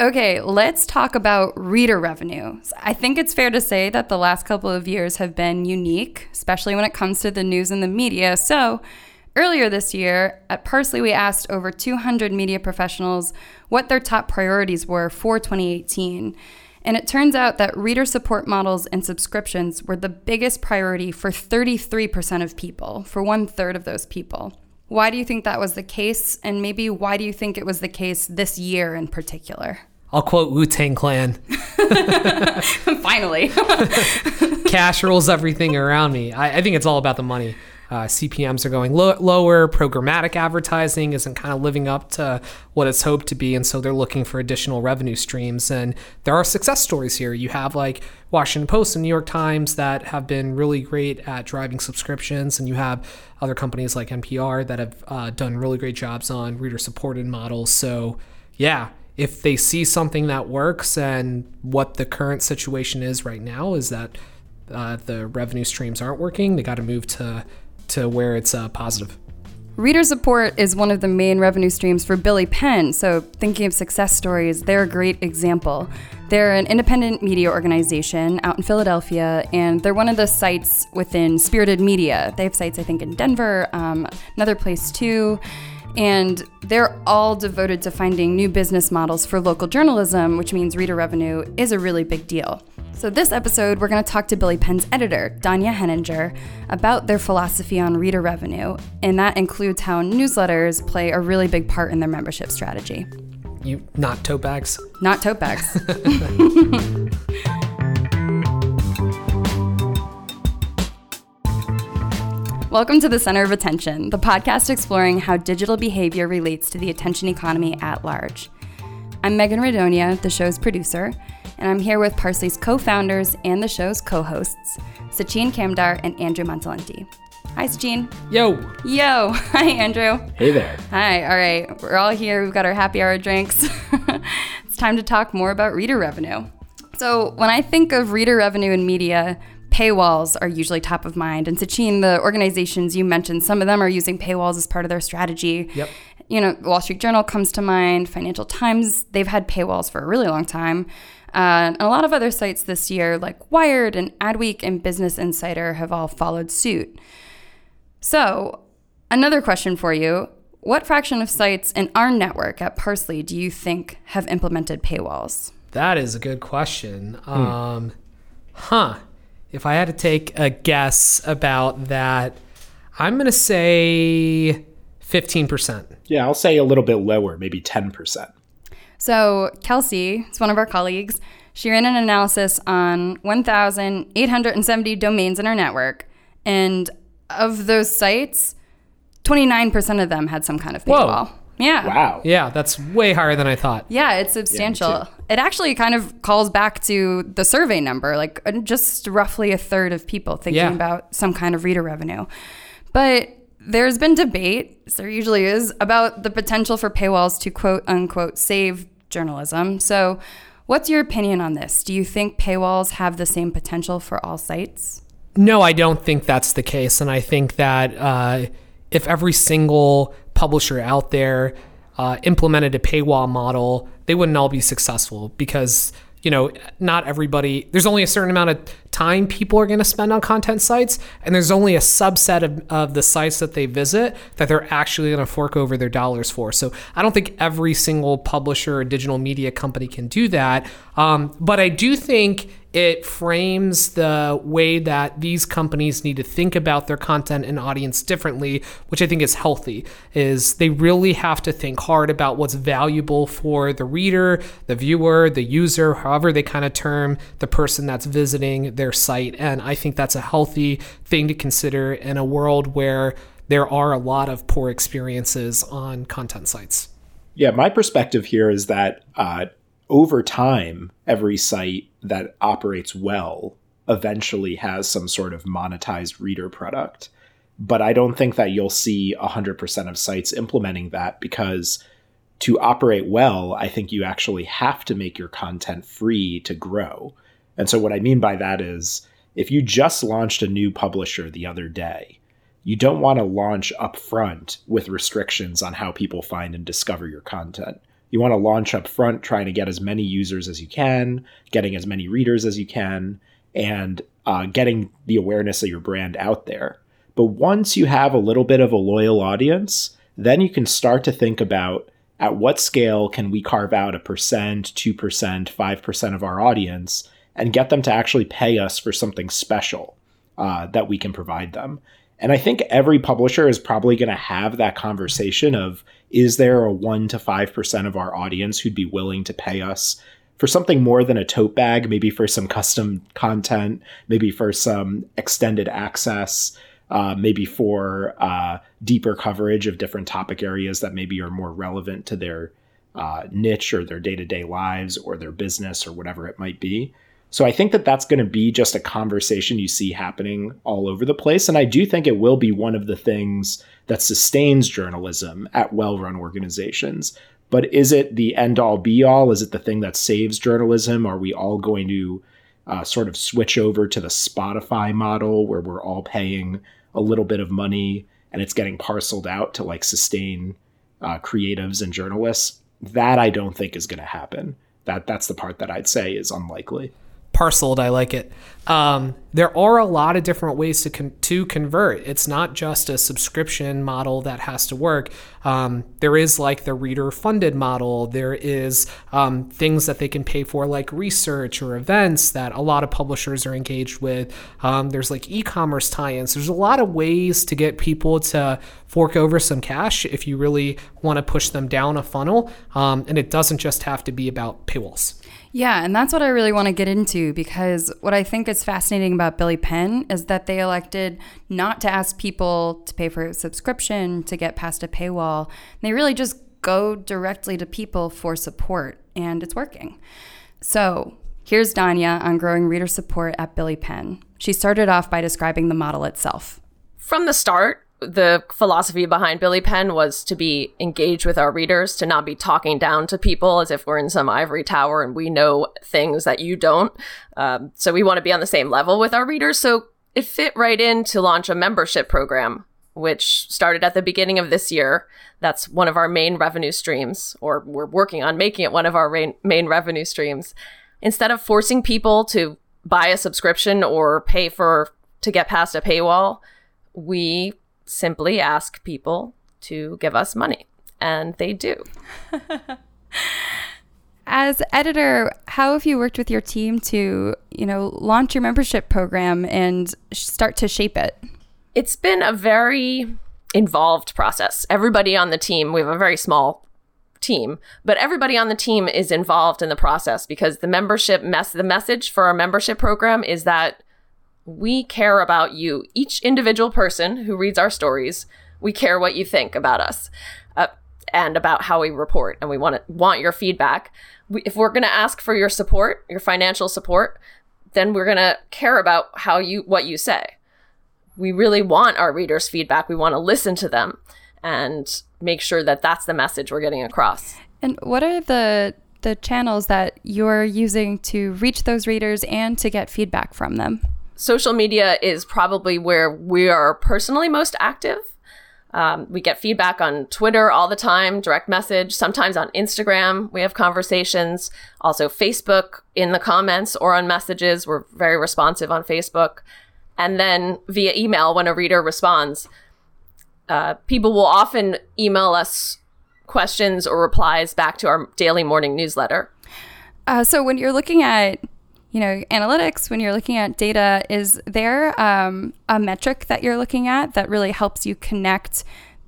Okay, let's talk about reader revenue. I think it's fair to say that the last couple of years have been unique, especially when it comes to the news and the media. So, earlier this year at Parse.ly, we asked over 200 media professionals what their top priorities were for 2018. And it turns out that reader support models and subscriptions were the biggest priority for 33% of people, for one third of those people. Why do you think that was the case? And maybe why do you think it was the case this year in particular? I'll quote Wu Tang Clan. Finally. Cash rules everything around me. I, I, think it's all about the money. Uh, CPMs are going lo- lower. Programmatic advertising isn't kind of living up to what it's hoped to be. And so they're looking for additional revenue streams. And there are success stories here. You have like Washington Post and New York Times that have been really great at driving subscriptions. And you have other companies like NPR that have uh, done really great jobs on reader supported models. So, yeah, if they see something that works and what the current situation is right now is that uh, the revenue streams aren't working, they got to move to to where it's uh, positive. Reader support is one of the main revenue streams for Billy Penn, so thinking of success stories, they're a great example. They're an independent media organization out in Philadelphia, and they're one of the sites within Spirited Media. They have sites, I think, in Denver, um, another place too. And they're all devoted to finding new business models for local journalism, which means reader revenue is a really big deal. So, this episode, we're going to talk to Billy Penn's editor, Danya Henninger, about their philosophy on reader revenue, and that includes how newsletters play a really big part in their membership strategy. You not tote bags? Not tote bags. Welcome to the Center of Attention, the podcast exploring how digital behavior relates to the attention economy at large. I'm Megan Radonia, the show's producer, and I'm here with Parse.ly's co founders and the show's co hosts, Sachin Kamdar and Andrew Montalenti. Hi, Sachin. Yo. Yo. Hi, Andrew. Hey there. Hi. All right. We're all here. We've got our happy hour drinks. it's time to talk more about reader revenue. So, when I think of reader revenue in media, paywalls are usually top of mind. And Sachin, the organizations you mentioned, some of them are using paywalls as part of their strategy. Yep. You know, Wall Street Journal comes to mind, Financial Times, they've had paywalls for a really long time. Uh, and a lot of other sites this year, like Wired and Adweek and Business Insider, have all followed suit. So, another question for you What fraction of sites in our network at Parse.ly do you think have implemented paywalls? That is a good question. Hmm. Um, huh. If I had to take a guess about that, I'm going to say 15%. Yeah, I'll say a little bit lower, maybe 10%. So, Kelsey, it's one of our colleagues, she ran an analysis on 1,870 domains in our network. And of those sites, 29% of them had some kind of paywall. Whoa. Yeah. Wow. Yeah, that's way higher than I thought. Yeah, it's substantial. Yeah, it actually kind of calls back to the survey number, like uh, just roughly a third of people thinking yeah. about some kind of reader revenue. But there's been debate, as there usually is, about the potential for paywalls to quote unquote save journalism. So, what's your opinion on this? Do you think paywalls have the same potential for all sites? No, I don't think that's the case. And I think that uh, if every single publisher out there uh, implemented a paywall model, they wouldn't all be successful because you know, not everybody, there's only a certain amount of time people are going to spend on content sites, and there's only a subset of, of the sites that they visit that they're actually going to fork over their dollars for. So I don't think every single publisher or digital media company can do that. Um, but I do think it frames the way that these companies need to think about their content and audience differently, which I think is healthy. Is they really have to think hard about what's valuable for the reader, the viewer, the user, however they kind of term the person that's visiting their site. And I think that's a healthy thing to consider in a world where there are a lot of poor experiences on content sites. Yeah, my perspective here is that uh, over time, every site that operates well eventually has some sort of monetized reader product. But I don't think that you'll see 100% of sites implementing that because to operate well, I think you actually have to make your content free to grow. And so, what I mean by that is if you just launched a new publisher the other day, you don't want to launch upfront with restrictions on how people find and discover your content You want to launch up front, trying to get as many users as you can, getting as many readers as you can, and uh, getting the awareness of your brand out there. But once you have a little bit of a loyal audience, then you can start to think about at what scale can we carve out a percent, 2%, 5% of our audience and get them to actually pay us for something special uh, that we can provide them. And I think every publisher is probably going to have that conversation of is there a 1 to 5% of our audience who'd be willing to pay us for something more than a tote bag, maybe for some custom content, maybe for some extended access, uh, maybe for uh, deeper coverage of different topic areas that maybe are more relevant to their uh, niche or their day to day lives or their business or whatever it might be. So I think that that's going to be just a conversation you see happening all over the place. And I do think it will be one of the things that sustains journalism at well run organizations. But is it the end all be all? Is it the thing that saves journalism? Are we all going to uh, sort of switch over to the Spotify model where we're all paying a little bit of money and it's getting parceled out to like sustain uh, creatives and journalists? That I don't think is going to happen. That that's the part that I'd say is unlikely parceled. I like it. Um, there are a lot of different ways to con- to convert. It's not just a subscription model that has to work. Um, there is like the reader funded model. There is um, things that they can pay for, like research or events that a lot of publishers are engaged with. Um, there's like e-commerce tie-ins. There's a lot of ways to get people to fork over some cash if you really want to push them down a funnel. Um, and it doesn't just have to be about paywalls. Yeah, and that's what I really want to get into because what I think is fascinating about Billy Penn is that they elected not to ask people to pay for a subscription to get past a paywall. They really just go directly to people for support, and it's working. So, here's Danya on growing reader support at Billy Penn. She started off by describing the model itself. From the start, the philosophy behind Billy Penn was to be engaged with our readers, to not be talking down to people as if we're in some ivory tower and we know things that you don't. Um, so we want to be on the same level with our readers. So it fit right in to launch a membership program, which started at the beginning of this year. That's one of our main revenue streams, or we're working on making it one of our main revenue streams. Instead of forcing people to buy a subscription or pay for to get past a paywall, we simply ask people to give us money, and they do. As editor, how have you worked with your team to, you know, launch your membership program and start to shape it? It's been a very involved process. Everybody on the team, we have a very small team, but everybody on the team is involved in the process because the membership mess the message for our membership program is that we care about you, each individual person who reads our stories. We care what you think about us uh, and about how we report, and we want to want your feedback. We, if we're going to ask for your support, your financial support, then we're going to care about how you what you say. We really want our readers' feedback. We want to listen to them and make sure that that's the message we're getting across. And what are the the channels that you're using to reach those readers and to get feedback from them? Social media is probably where we are personally most active. Um, we get feedback on Twitter all the time, direct message, sometimes on Instagram. We have conversations. Also, Facebook in the comments or on messages. We're very responsive on Facebook. And then via email when a reader responds. Uh, people will often email us questions or replies back to our daily morning newsletter. Uh, so, when you're looking at you know, analytics, when you're looking at data, is there um, a metric that you're looking at that really helps you connect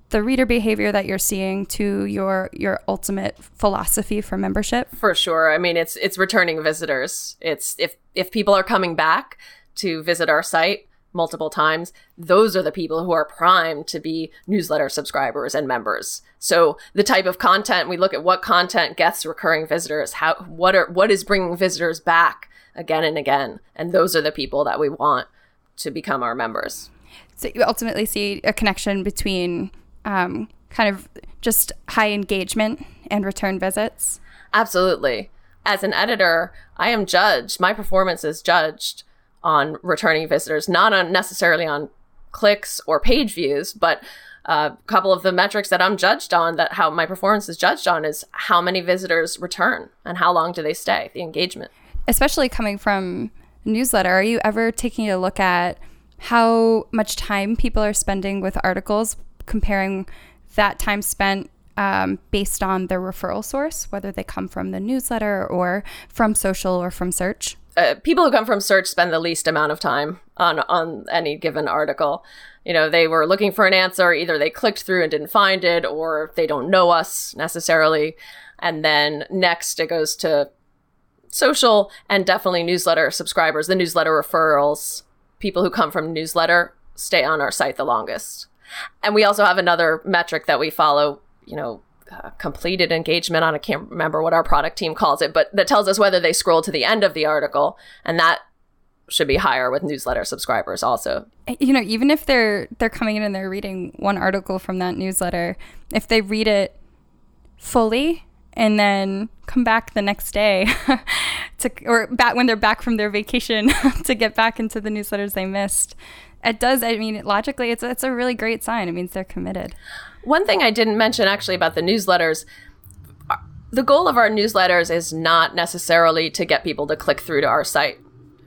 the reader behavior that you're seeing to your your ultimate philosophy for membership? For sure. I mean, it's it's returning visitors. It's if if people are coming back to visit our site multiple times, those are the people who are primed to be newsletter subscribers and members. So the type of content we look at what content gets recurring visitors, how what are what is bringing visitors back again and again. And those are the people that we want to become our members. So you ultimately see a connection between um, kind of just high engagement and return visits? Absolutely. As an editor, I am judged, my performance is judged on returning visitors, not on necessarily on clicks or page views, but a couple of the metrics that I'm judged on, that how my performance is judged on, is how many visitors return and how long do they stay, the engagement. Especially coming from newsletter, are you ever taking a look at how much time people are spending with articles, comparing that time spent um, based on their referral source, whether they come from the newsletter or from social or from search? Uh, people who come from search spend the least amount of time on on any given article you know, they were looking for an answer, either they clicked through and didn't find it, or they don't know us necessarily. And then next it goes to social and definitely newsletter subscribers, the newsletter referrals. People who come from newsletter stay on our site the longest. And we also have another metric that we follow, you know, uh, completed engagement on, I can't remember what our product team calls it, but that tells us whether they scroll to the end of the article. And that should be higher with newsletter subscribers also. You know, even if they're they're coming in and they're reading one article from that newsletter, if they read it fully and then come back the next day to or back when they're back from their vacation to get back into the newsletters they missed. It does I mean logically it's it's a really great sign. It means they're committed. One thing I didn't mention actually about the newsletters uh, the goal of our newsletters is not necessarily to get people to click through to our site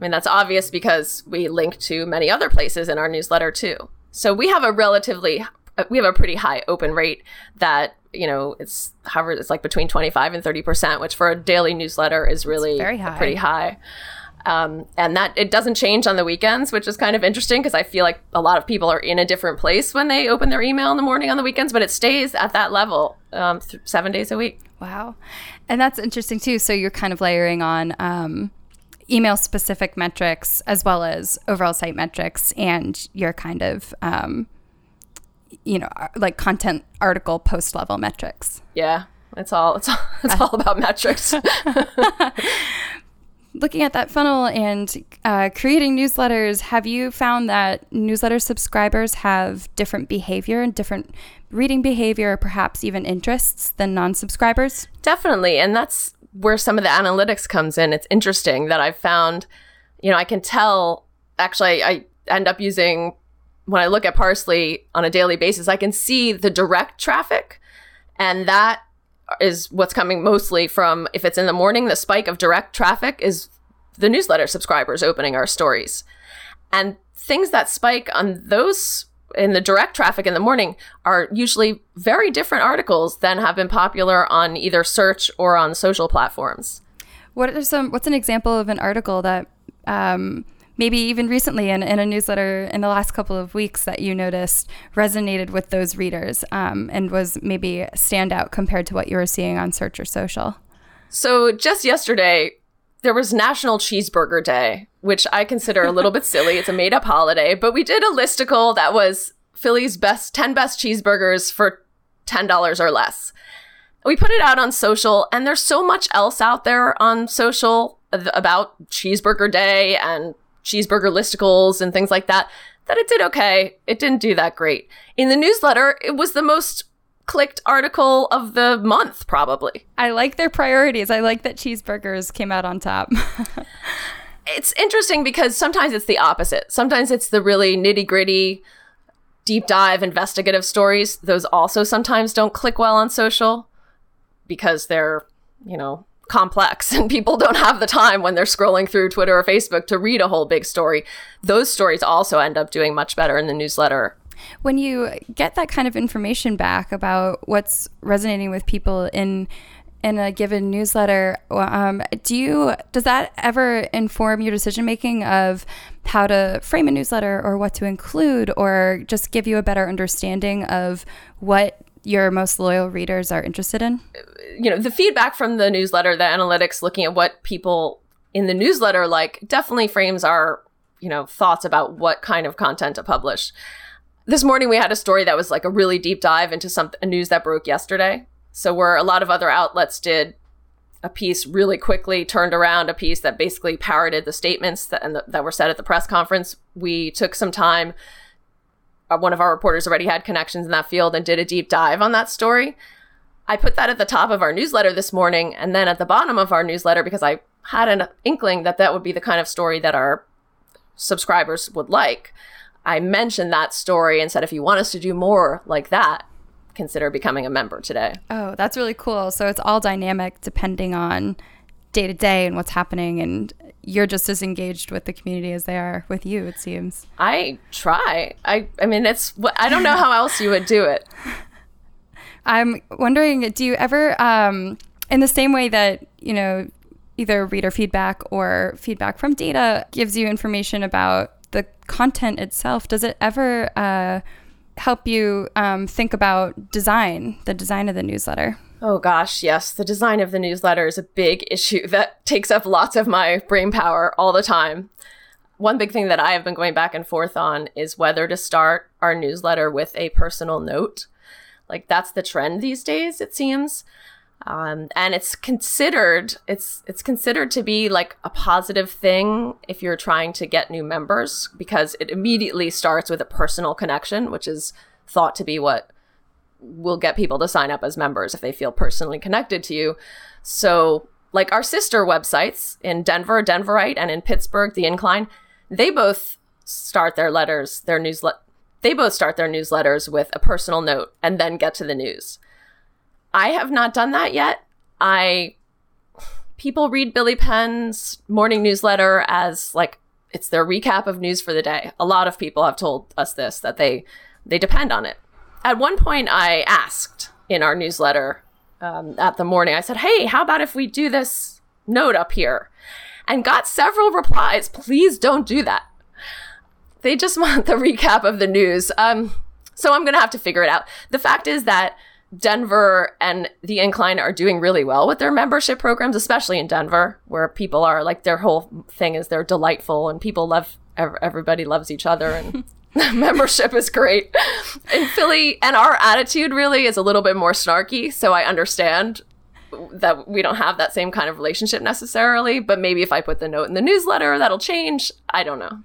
I mean, that's obvious because we link to many other places in our newsletter too. So we have a relatively, we have a pretty high open rate that, you know, it's however, it's like between 25 and 30%, which for a daily newsletter is really very high. pretty high. Um, and that it doesn't change on the weekends, which is kind of interesting because I feel like a lot of people are in a different place when they open their email in the morning on the weekends, but it stays at that level um, th- seven days a week. Wow. And that's interesting too. So you're kind of layering on, um, email specific metrics as well as overall site metrics and your kind of um, you know like content article post level metrics. Yeah it's all it's all, it's all about metrics. Looking at that funnel and uh, creating newsletters have you found that newsletter subscribers have different behavior and different reading behavior or perhaps even interests than non-subscribers? Definitely and that's where some of the analytics comes in. It's interesting that I've found, you know, I can tell actually I end up using when I look at Parse.ly on a daily basis, I can see the direct traffic and that is what's coming mostly from if it's in the morning, the spike of direct traffic is the newsletter subscribers opening our stories. And things that spike on those in the direct traffic in the morning are usually very different articles than have been popular on either search or on social platforms. What are some? What's an example of an article that um, maybe even recently in, in a newsletter in the last couple of weeks that you noticed resonated with those readers um, and was maybe standout compared to what you were seeing on search or social? So just yesterday, there was National Cheeseburger Day, which I consider a little bit silly. It's a made up holiday, but we did a listicle that was Philly's best 10 best cheeseburgers for $10 or less. We put it out on social, and there's so much else out there on social about Cheeseburger Day and cheeseburger listicles and things like that that it did okay. It didn't do that great. In the newsletter, it was the most clicked article of the month, probably. I like their priorities. I like that cheeseburgers came out on top. it's interesting because sometimes it's the opposite. Sometimes it's the really nitty gritty, deep dive investigative stories. Those also sometimes don't click well on social because they're, you know, complex and people don't have the time when they're scrolling through Twitter or Facebook to read a whole big story. Those stories also end up doing much better in the newsletter when you get that kind of information back about what's resonating with people in in a given newsletter um, do you does that ever inform your decision making of how to frame a newsletter or what to include or just give you a better understanding of what your most loyal readers are interested in you know the feedback from the newsletter the analytics looking at what people in the newsletter like definitely frames our you know thoughts about what kind of content to publish this morning we had a story that was like a really deep dive into some a news that broke yesterday. So where a lot of other outlets did a piece really quickly, turned around a piece that basically parroted the statements that, the, that were said at the press conference. We took some time. Uh, one of our reporters already had connections in that field and did a deep dive on that story. I put that at the top of our newsletter this morning and then at the bottom of our newsletter because I had an inkling that that would be the kind of story that our subscribers would like I mentioned that story and said, if you want us to do more like that, consider becoming a member today. Oh, that's really cool. So it's all dynamic depending on day to day and what's happening. And you're just as engaged with the community as they are with you, it seems. I try. I, I mean, it's, I don't know how else you would do it. I'm wondering, do you ever, um, in the same way that, you know, either reader feedback or feedback from data gives you information about the content itself, does it ever uh, help you um, think about design, the design of the newsletter? Oh gosh, yes. The design of the newsletter is a big issue that takes up lots of my brain power all the time. One big thing that I have been going back and forth on is whether to start our newsletter with a personal note. Like that's the trend these days, it seems. Um, and it's considered it's it's considered to be like a positive thing if you're trying to get new members because it immediately starts with a personal connection, which is thought to be what will get people to sign up as members if they feel personally connected to you. So, like our sister websites in Denver, Denverite, and in Pittsburgh, The Incline, they both start their letters, their newsletter. They both start their newsletters with a personal note and then get to the news. I have not done that yet. I people read Billy Penn's morning newsletter as like it's their recap of news for the day. A lot of people have told us this that they they depend on it. At one point, I asked in our newsletter um, at the morning. I said, "Hey, how about if we do this note up here?" And got several replies. Please don't do that. They just want the recap of the news. Um, so I'm gonna have to figure it out. The fact is that Denver and the Incline are doing really well with their membership programs, especially in Denver, where people are like their whole thing is they're delightful and people love everybody loves each other and membership is great. In Philly, and our attitude really is a little bit more snarky, so I understand that we don't have that same kind of relationship necessarily, but maybe if I put the note in the newsletter, that'll change. I don't know.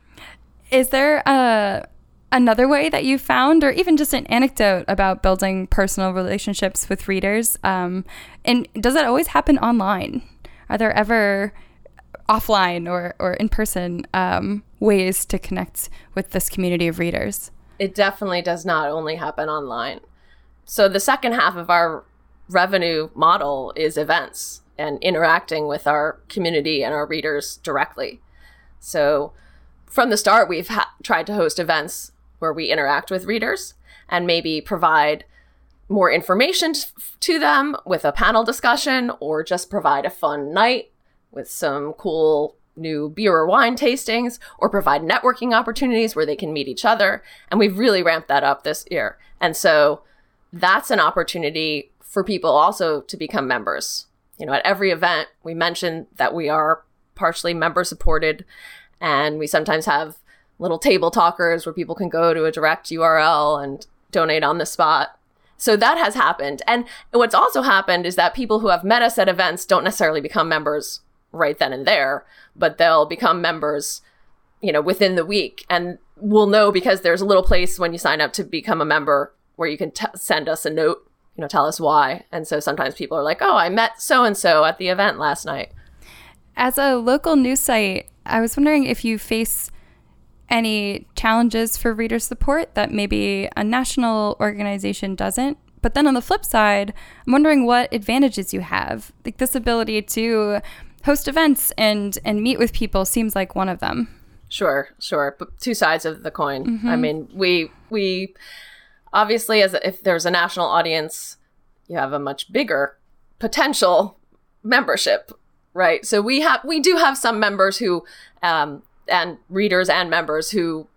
Is there a another way that you found, or even just an anecdote about building personal relationships with readers? Um, and does that always happen online? Are there ever offline or, or in person um, ways to connect with this community of readers? It definitely does not only happen online. So, the second half of our revenue model is events and interacting with our community and our readers directly. So, from the start, we've ha- tried to host events where we interact with readers and maybe provide more information to them with a panel discussion or just provide a fun night with some cool new beer or wine tastings or provide networking opportunities where they can meet each other. And we've really ramped that up this year. And so that's an opportunity for people also to become members. You know, at every event, we mention that we are partially member supported and we sometimes have little table talkers where people can go to a direct URL and donate on the spot. So that has happened. And what's also happened is that people who have met us at events don't necessarily become members right then and there, but they'll become members, you know, within the week. And we'll know because there's a little place when you sign up to become a member where you can t- send us a note, you know, tell us why. And so sometimes people are like, oh, I met so and so at the event last night. As a local news site, I was wondering if you face any challenges for reader support that maybe a national organization doesn't. But then on the flip side, I'm wondering what advantages you have. Like this ability to host events and and meet with people seems like one of them. Sure, sure. But two sides of the coin. Mm-hmm. I mean, we we obviously as if there's a national audience, you have a much bigger potential membership, right? So we have we do have some members who um, and readers and members who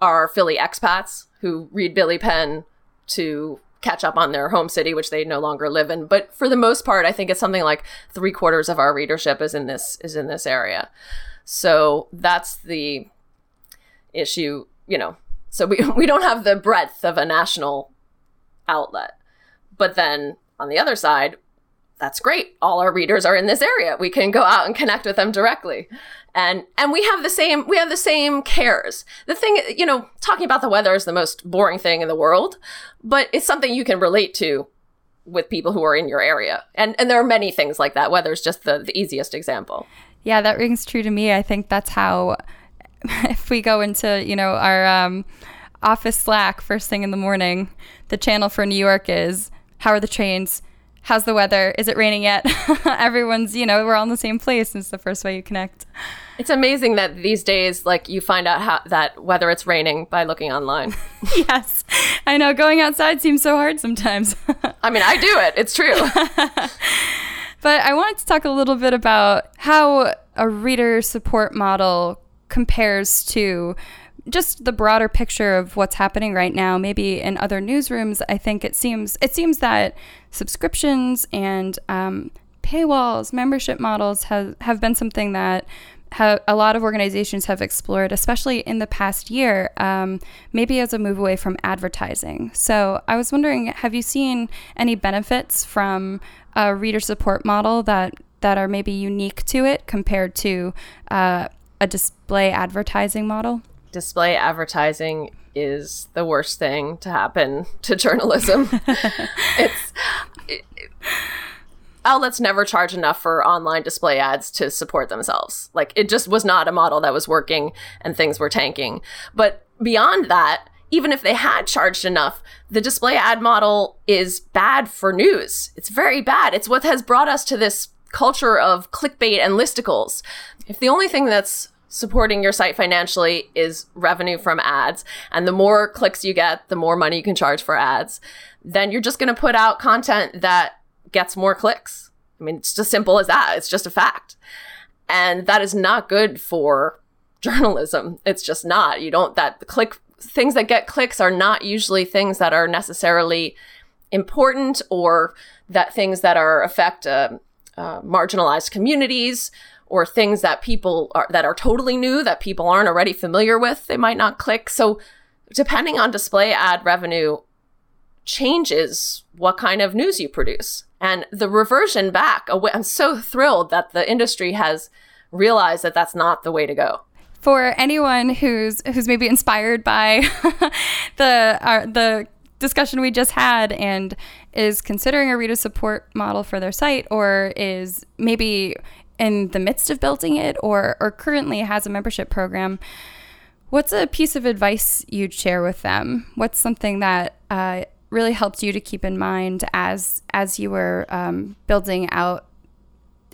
are Philly expats who read Billy Penn to catch up on their home city, which they no longer live in. But for the most part, I think it's something like three quarters of our readership is in this is in this area. So that's the issue, you know. So we we don't have the breadth of a national outlet. But then on the other side, that's great. All our readers are in this area. We can go out and connect with them directly. And and we have the same we have the same cares. The thing, you know, talking about the weather is the most boring thing in the world, but it's something you can relate to with people who are in your area. And and there are many things like that. Weather is just the, the easiest example. Yeah, that rings true to me. I think that's how if we go into you know our um, office Slack first thing in the morning, the channel for New York is how are the trains? How's the weather? Is it raining yet? Everyone's, you know, we're all in the same place. It's the first way you connect. It's amazing that these days, like, you find out how, that whether it's raining by looking online. yes. I know going outside seems so hard sometimes. I mean, I do it. It's true. but I wanted to talk a little bit about how a reader support model compares to just the broader picture of what's happening right now, maybe in other newsrooms, I think it seems it seems that subscriptions and um, paywalls, membership models have have been something that a lot of organizations have explored, especially in the past year, um, maybe as a move away from advertising. So I was wondering, have you seen any benefits from a reader support model that that are maybe unique to it compared to uh, a display advertising model? Display advertising is the worst thing to happen to journalism. it's it, outlets never charge enough for online display ads to support themselves. Like it just was not a model that was working and things were tanking. But beyond that, even if they had charged enough, the display ad model is bad for news. It's very bad. It's what has brought us to this culture of clickbait and listicles. If the only thing that's supporting your site financially is revenue from ads. And the more clicks you get, the more money you can charge for ads. Then you're just going to put out content that gets more clicks. I mean, it's just simple as that. It's just a fact. And that is not good for journalism. It's just not. You don't, that the click, things that get clicks are not usually things that are necessarily important or that things that are affect uh, uh, marginalized communities or things that people are that are totally new that people aren't already familiar with they might not click. So depending on display ad revenue changes what kind of news you produce. And the reversion back i'm so thrilled that the industry has realized that that's not the way to go. For anyone who's who's maybe inspired by the uh, the discussion we just had and is considering a reader support model for their site or is maybe in the midst of building it or or currently has a membership program, what's a piece of advice you'd share with them? What's something that uh, really helped you to keep in mind as as you were um, building out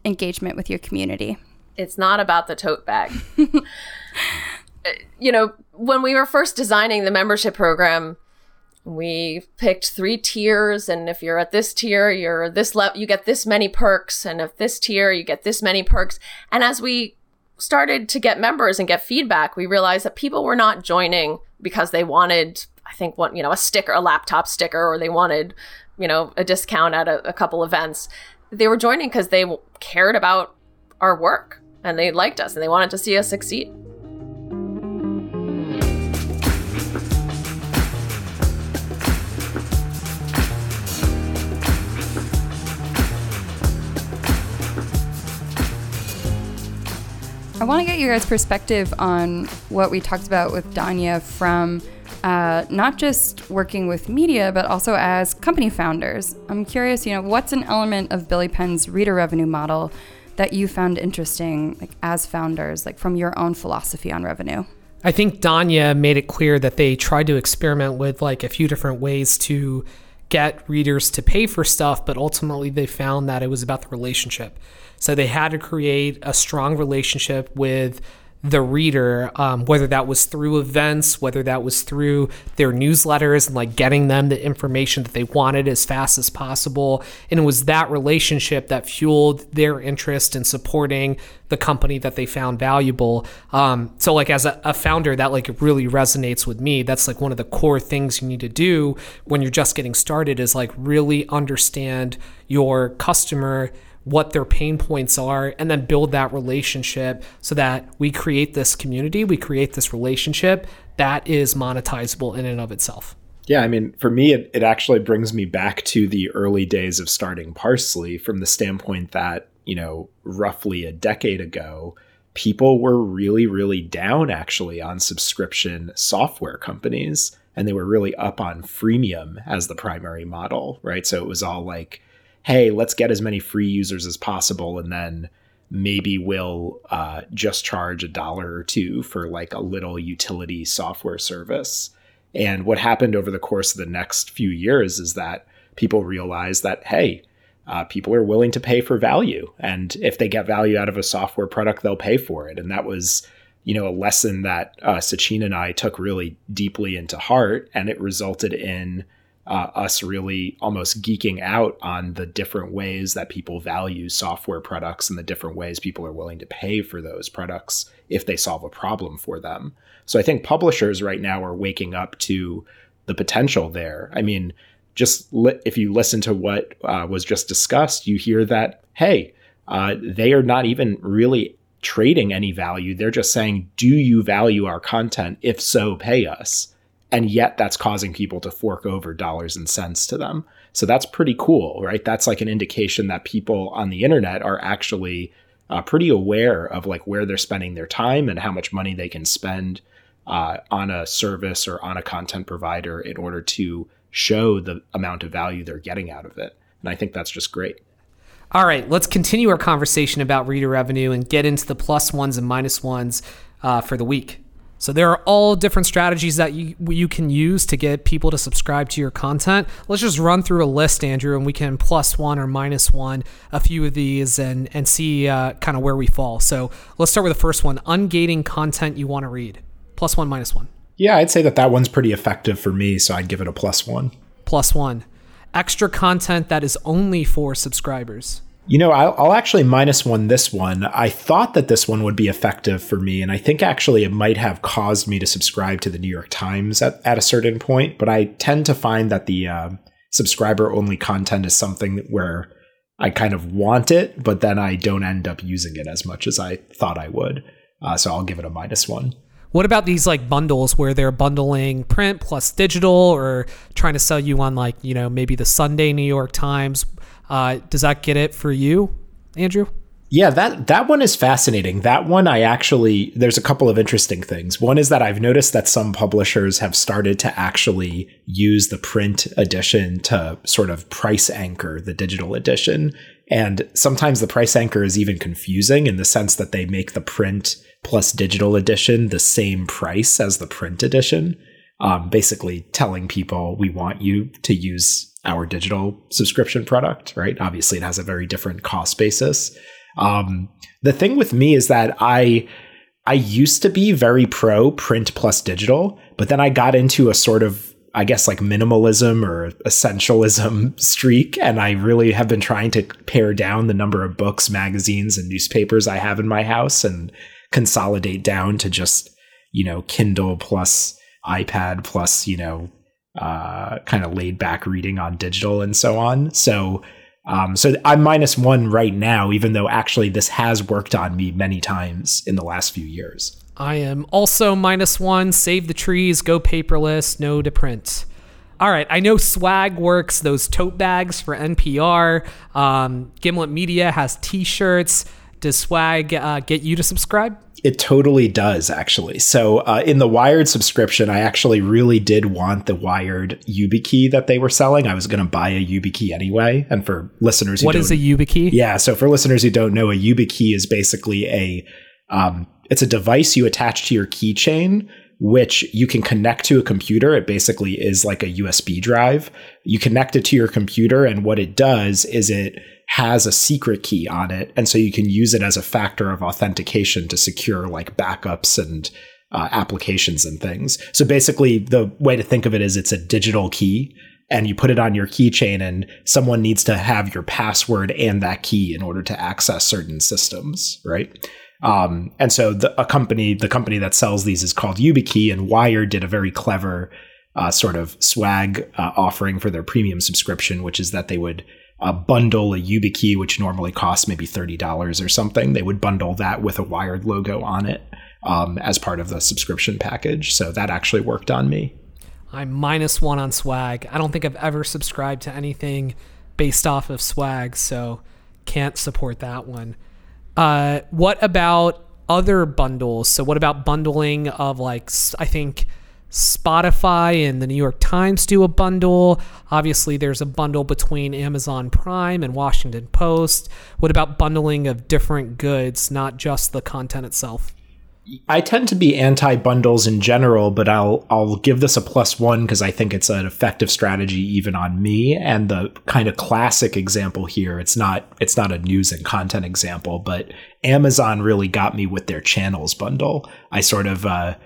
engagement with your community? It's not about the tote bag. you know, when we were first designing the membership program, we picked three tiers and if you're at this tier you're this level you get this many perks and if this tier you get this many perks. And as we started to get members and get feedback we realized that people were not joining because they wanted i think what you know a sticker a laptop sticker or they wanted you know a discount at a, a couple events. They were joining because they cared about our work and they liked us and they wanted to see us succeed want to get your guys' perspective on what we talked about with Danya from uh, not just working with media, but also as company founders. I'm curious, you know, what's an element of Billy Penn's reader revenue model that you found interesting, like as founders, like from your own philosophy on revenue? I think Danya made it clear that they tried to experiment with like a few different ways to get readers to pay for stuff, but ultimately they found that it was about the relationship. So they had to create a strong relationship with the reader, um, whether that was through events, whether that was through their newsletters and like getting them the information that they wanted as fast as possible. And it was that relationship that fueled their interest in supporting the company that they found valuable. Um, so like as a, a founder, that like really resonates with me. That's like one of the core things you need to do when you're just getting started is like really understand your customer what their pain points are and then build that relationship so that we create this community, we create this relationship that is monetizable in and of itself. Yeah, I mean, for me, it, it actually brings me back to the early days of starting Parse.ly from the standpoint that, you know, roughly a decade ago, people were really, really down actually on subscription software companies. And they were really up on freemium as the primary model, right? So it was all like, hey, let's get as many free users as possible and then maybe we'll uh, just charge a dollar or two for like a little utility software service. And what happened over the course of the next few years is that people realized that, hey, uh, people are willing to pay for value. And if they get value out of a software product, they'll pay for it. And that was, you know, a lesson that uh, Sachin and I took really deeply into heart. And it resulted in uh, us really almost geeking out on the different ways that people value software products and the different ways people are willing to pay for those products if they solve a problem for them. So I think publishers right now are waking up to the potential there. I mean, just li- if you listen to what uh, was just discussed, you hear that, hey, uh, they are not even really trading any value. They're just saying, do you value our content? If so, pay us and yet that's causing people to fork over dollars and cents to them. So that's pretty cool, right? That's like an indication that people on the internet are actually uh, pretty aware of like where they're spending their time and how much money they can spend uh, on a service or on a content provider in order to show the amount of value they're getting out of it. And I think that's just great. All right, let's continue our conversation about reader revenue and get into the plus ones and minus ones uh, for the week. So there are all different strategies that you you can use to get people to subscribe to your content. Let's just run through a list, Andrew, and we can plus one or minus one a few of these and and see uh, kind of where we fall. So let's start with the first one: ungating content you want to read. Plus one, minus one. Yeah, I'd say that that one's pretty effective for me, so I'd give it a plus one. Plus one. Extra content that is only for subscribers. You know, I'll, I'll, actually minus one this one. I thought that this one would be effective for me, and I think actually it might have caused me to subscribe to the New York Times at, at a certain point. But I tend to find that the uh, subscriber only content is something where I kind of want it, but then I don't end up using it as much as I thought I would. Uh, so I'll give it a minus one. What about these like bundles where they're bundling print plus digital or trying to sell you on like, you know, maybe the Sunday New York Times? Uh, does that get it for you, Andrew? Yeah, that that one is fascinating. That one I actually there's a couple of interesting things. One is that I've noticed that some publishers have started to actually use the print edition to sort of price anchor the digital edition. And sometimes the price anchor is even confusing in the sense that they make the print plus digital edition the same price as the print edition. Um, basically telling people we want you to use our digital subscription product, right? Obviously, it has a very different cost basis. Um, the thing with me is that I I used to be very pro print plus digital, but then I got into a sort of I guess like minimalism or essentialism streak, and I really have been trying to pare down the number of books, magazines, and newspapers I have in my house and consolidate down to just you know Kindle plus iPad plus you know uh, kind of laid back reading on digital and so on. So, um, so I'm minus one right now, even though actually this has worked on me many times in the last few years. I am also minus one. Save the trees, go paperless, no to print. All right, I know Swag works those tote bags for NPR. Um, Gimlet Media has T-shirts. Does Swag uh, get you to subscribe? It totally does, actually. So, uh, in the Wired subscription, I actually really did want the Wired YubiKey that they were selling. I was going to buy a YubiKey anyway. And for listeners, who what is a YubiKey? Yeah, so for listeners who don't know, a YubiKey is basically a um, it's a device you attach to your keychain which you can connect to a computer. It basically is like a USB drive. You connect it to your computer, and what it does is it has a secret key on it. And so you can use it as a factor of authentication to secure like backups and uh, applications and things. So basically, the way to think of it is it's a digital key. And you put it on your keychain, and someone needs to have your password and that key in order to access certain systems, right? Um, and so the, a company, the company that sells these is called YubiKey, and Wired did a very clever uh, sort of swag uh, offering for their premium subscription, which is that they would uh, bundle a YubiKey, which normally costs maybe thirty dollars or something. They would bundle that with a Wired logo on it um, as part of the subscription package. So that actually worked on me. I'm minus one on swag. I don't think I've ever subscribed to anything based off of swag, so can't support that one. Uh, what about other bundles? So what about bundling of like I think Spotify and the New York Times do a bundle. Obviously, there's a bundle between Amazon Prime and Washington Post. What about bundling of different goods, not just the content itself? I tend to be anti bundles in general, but I'll I'll give this a plus one because I think it's an effective strategy even on me. And the kind of classic example here, it's not it's not a news and content example, but Amazon really got me with their channels bundle. I sort of uh,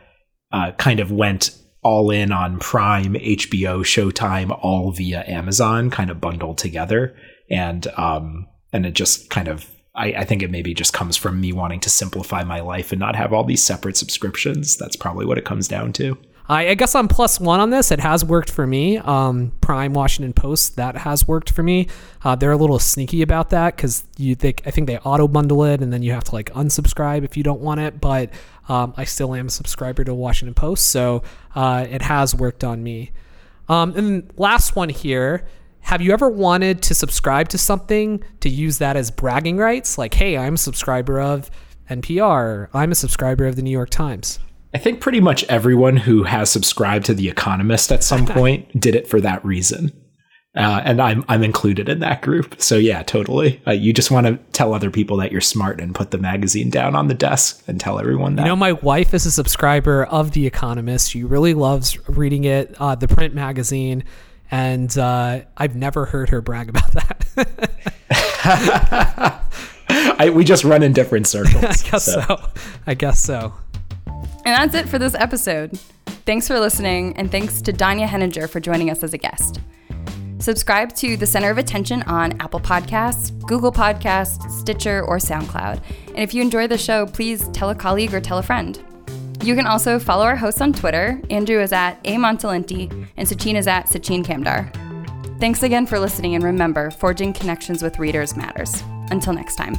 uh, kind of went all in on Prime, HBO, Showtime, all via Amazon, kind of bundled together, and um, and it just kind of I, I, think it maybe just comes from me wanting to simplify my life and not have all these separate subscriptions. That's probably what it comes down to. I, I guess I'm plus one on this. It has worked for me. Um, Prime, Washington Post, that has worked for me. Uh, they're a little sneaky about that because you think I think they auto bundle it and then you have to like unsubscribe if you don't want it. But um, I still am a subscriber to Washington Post, so uh, it has worked on me. Um, and last one here have you ever wanted to subscribe to something to use that as bragging rights? Like, hey, I'm a subscriber of NPR, I'm a subscriber of the New York Times. I think pretty much everyone who has subscribed to The Economist at some point did it for that reason. Uh, and I'm I'm included in that group. So yeah, totally. Uh, you just want to tell other people that you're smart and put the magazine down on the desk and tell everyone that. You know, my wife is a subscriber of The Economist. She really loves reading it, uh, the print magazine and uh, I've never heard her brag about that. I, we just run in different circles. I guess so. so. I guess so. And that's it for this episode. Thanks for listening, and thanks to Danya Henninger for joining us as a guest. Subscribe to The Center of Attention on Apple Podcasts, Google Podcasts, Stitcher, or SoundCloud. And if you enjoy the show, please tell a colleague or tell a friend. You can also follow our hosts on Twitter. Andrew is at A Montalenti, and Sachin is at Sachin Kamdar. Thanks again for listening, and remember, forging connections with readers matters. Until next time.